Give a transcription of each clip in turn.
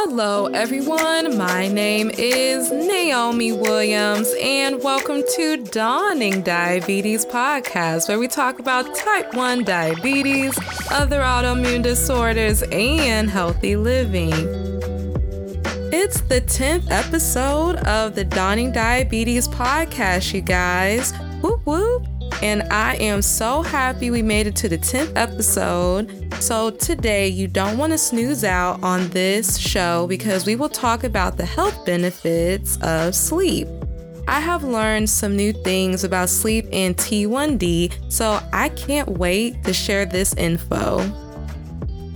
Hello, everyone. My name is Naomi Williams, and welcome to Dawning Diabetes Podcast, where we talk about type 1 diabetes, other autoimmune disorders, and healthy living. It's the 10th episode of the Dawning Diabetes Podcast, you guys. Whoop whoop. And I am so happy we made it to the 10th episode. So, today you don't want to snooze out on this show because we will talk about the health benefits of sleep. I have learned some new things about sleep and T1D, so I can't wait to share this info.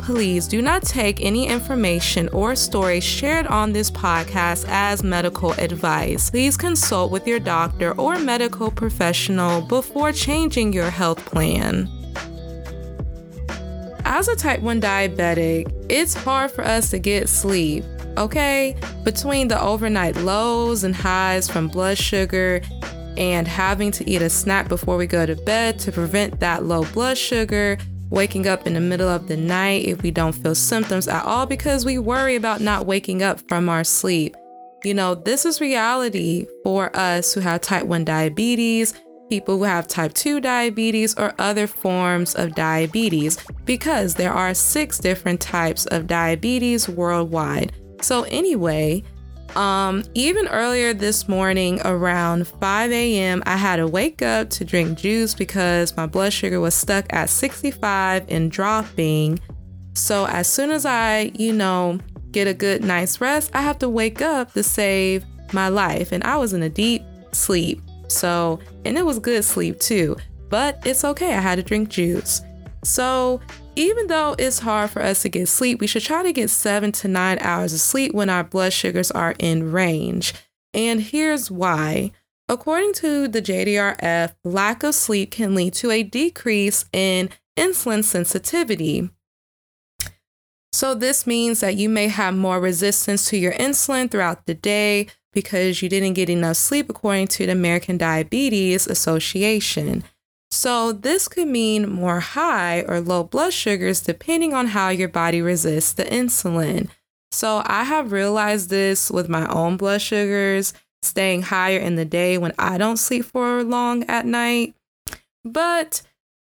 Please do not take any information or story shared on this podcast as medical advice. Please consult with your doctor or medical professional before changing your health plan. As a type 1 diabetic, it's hard for us to get sleep, okay? Between the overnight lows and highs from blood sugar and having to eat a snack before we go to bed to prevent that low blood sugar, waking up in the middle of the night if we don't feel symptoms at all because we worry about not waking up from our sleep. You know, this is reality for us who have type 1 diabetes, people who have type 2 diabetes, or other forms of diabetes because there are six different types of diabetes worldwide. So, anyway, um, even earlier this morning, around 5 a.m., I had to wake up to drink juice because my blood sugar was stuck at 65 and dropping. So, as soon as I, you know, get a good night's rest, I have to wake up to save my life. And I was in a deep sleep. So, and it was good sleep too, but it's okay. I had to drink juice. So, even though it's hard for us to get sleep, we should try to get seven to nine hours of sleep when our blood sugars are in range. And here's why. According to the JDRF, lack of sleep can lead to a decrease in insulin sensitivity. So, this means that you may have more resistance to your insulin throughout the day because you didn't get enough sleep, according to the American Diabetes Association. So, this could mean more high or low blood sugars depending on how your body resists the insulin. So, I have realized this with my own blood sugars staying higher in the day when I don't sleep for long at night. But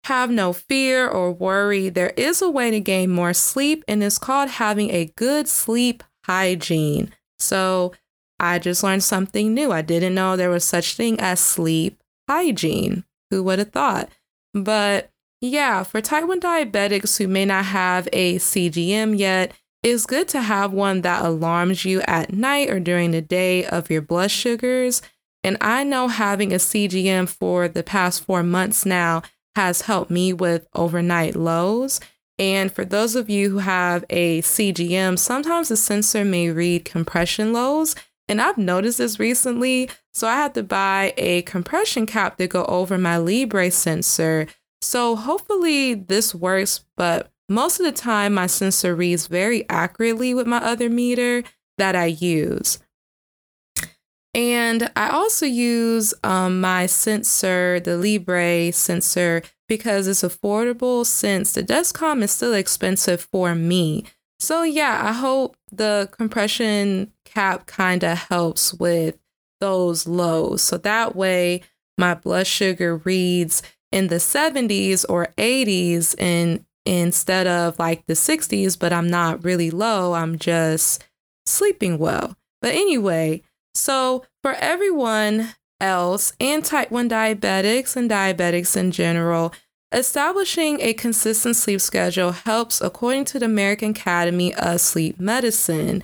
have no fear or worry. There is a way to gain more sleep, and it's called having a good sleep hygiene. So, I just learned something new. I didn't know there was such thing as sleep hygiene. Who would have thought? But yeah, for type 1 diabetics who may not have a CGM yet, it's good to have one that alarms you at night or during the day of your blood sugars. And I know having a CGM for the past four months now has helped me with overnight lows. And for those of you who have a CGM, sometimes the sensor may read compression lows and I've noticed this recently. So I had to buy a compression cap to go over my Libre sensor. So hopefully this works, but most of the time my sensor reads very accurately with my other meter that I use. And I also use um, my sensor, the Libre sensor, because it's affordable since the Dexcom is still expensive for me. So, yeah, I hope the compression cap kind of helps with those lows. So that way, my blood sugar reads in the 70s or 80s and instead of like the 60s, but I'm not really low. I'm just sleeping well. But anyway, so for everyone else and type 1 diabetics and diabetics in general, establishing a consistent sleep schedule helps according to the American Academy of Sleep Medicine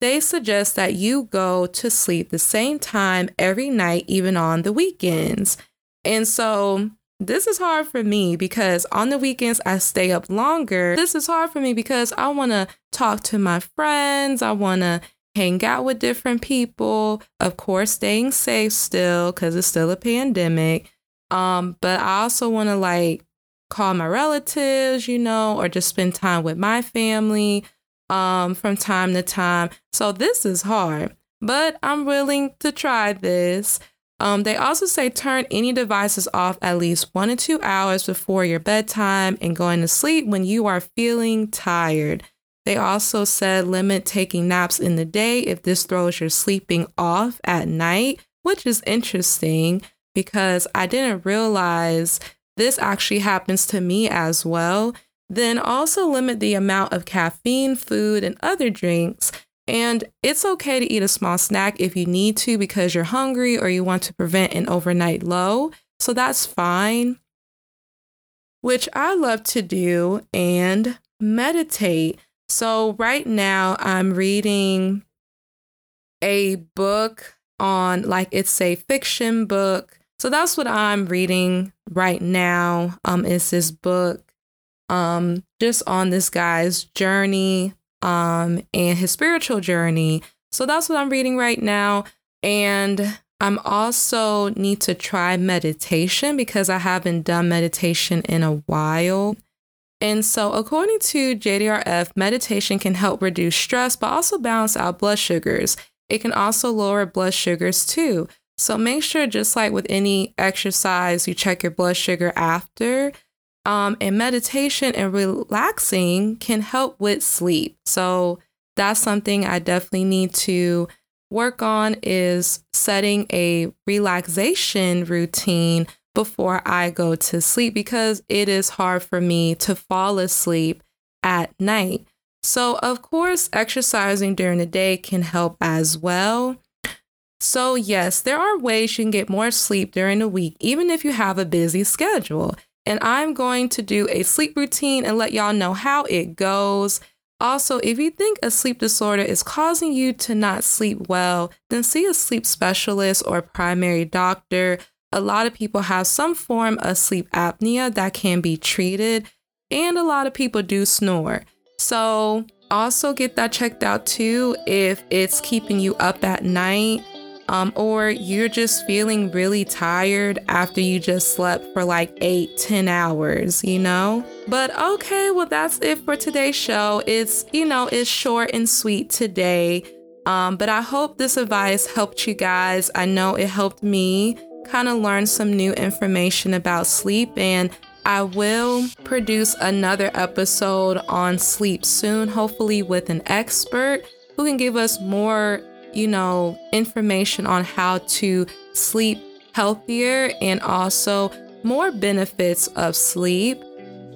they suggest that you go to sleep the same time every night, even on the weekends. And so this is hard for me because on the weekends I stay up longer. This is hard for me because I want to talk to my friends, I want to hang out with different people, of course, staying safe still because it's still a pandemic. Um, but I also want to like call my relatives, you know, or just spend time with my family um, from time to time. So this is hard, but I'm willing to try this. Um, they also say turn any devices off at least one to two hours before your bedtime and going to sleep when you are feeling tired. They also said limit taking naps in the day if this throws your sleeping off at night, which is interesting because I didn't realize this actually happens to me as well. Then also limit the amount of caffeine, food, and other drinks. And it's okay to eat a small snack if you need to because you're hungry or you want to prevent an overnight low. So that's fine which I love to do, and meditate. So, right now, I'm reading a book on, like, it's a fiction book. So, that's what I'm reading right now. Um, is this book um just on this guy's journey um and his spiritual journey. So that's what I'm reading right now and I'm also need to try meditation because I haven't done meditation in a while. And so, according to JDRF, meditation can help reduce stress, but also balance out blood sugars. It can also lower blood sugars too. So, make sure, just like with any exercise, you check your blood sugar after. Um, and meditation and relaxing can help with sleep. So, that's something I definitely need to work on is setting a relaxation routine before I go to sleep because it is hard for me to fall asleep at night. So, of course, exercising during the day can help as well. So, yes, there are ways you can get more sleep during the week, even if you have a busy schedule. And I'm going to do a sleep routine and let y'all know how it goes. Also, if you think a sleep disorder is causing you to not sleep well, then see a sleep specialist or primary doctor. A lot of people have some form of sleep apnea that can be treated, and a lot of people do snore. So, also get that checked out too if it's keeping you up at night um, or you're just feeling really tired after you just slept for like eight, ten hours, you know? But okay, well, that's it for today's show. It's, you know, it's short and sweet today. Um, but I hope this advice helped you guys. I know it helped me kind of learn some new information about sleep and I will produce another episode on sleep soon, hopefully with an expert who can give us more you know, information on how to sleep healthier and also more benefits of sleep.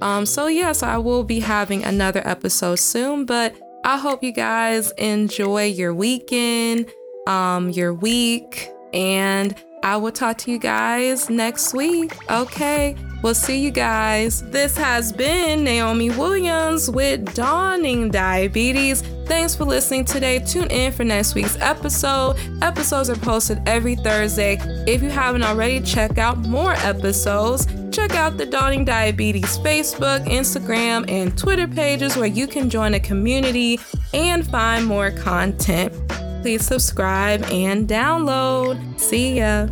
Um, so, yes, I will be having another episode soon, but I hope you guys enjoy your weekend, um, your week, and I will talk to you guys next week. Okay, we'll see you guys. This has been Naomi Williams with Dawning Diabetes. Thanks for listening today. Tune in for next week's episode. Episodes are posted every Thursday. If you haven't already, check out more episodes. Check out the Dawning Diabetes Facebook, Instagram, and Twitter pages where you can join a community and find more content. Please subscribe and download. See ya.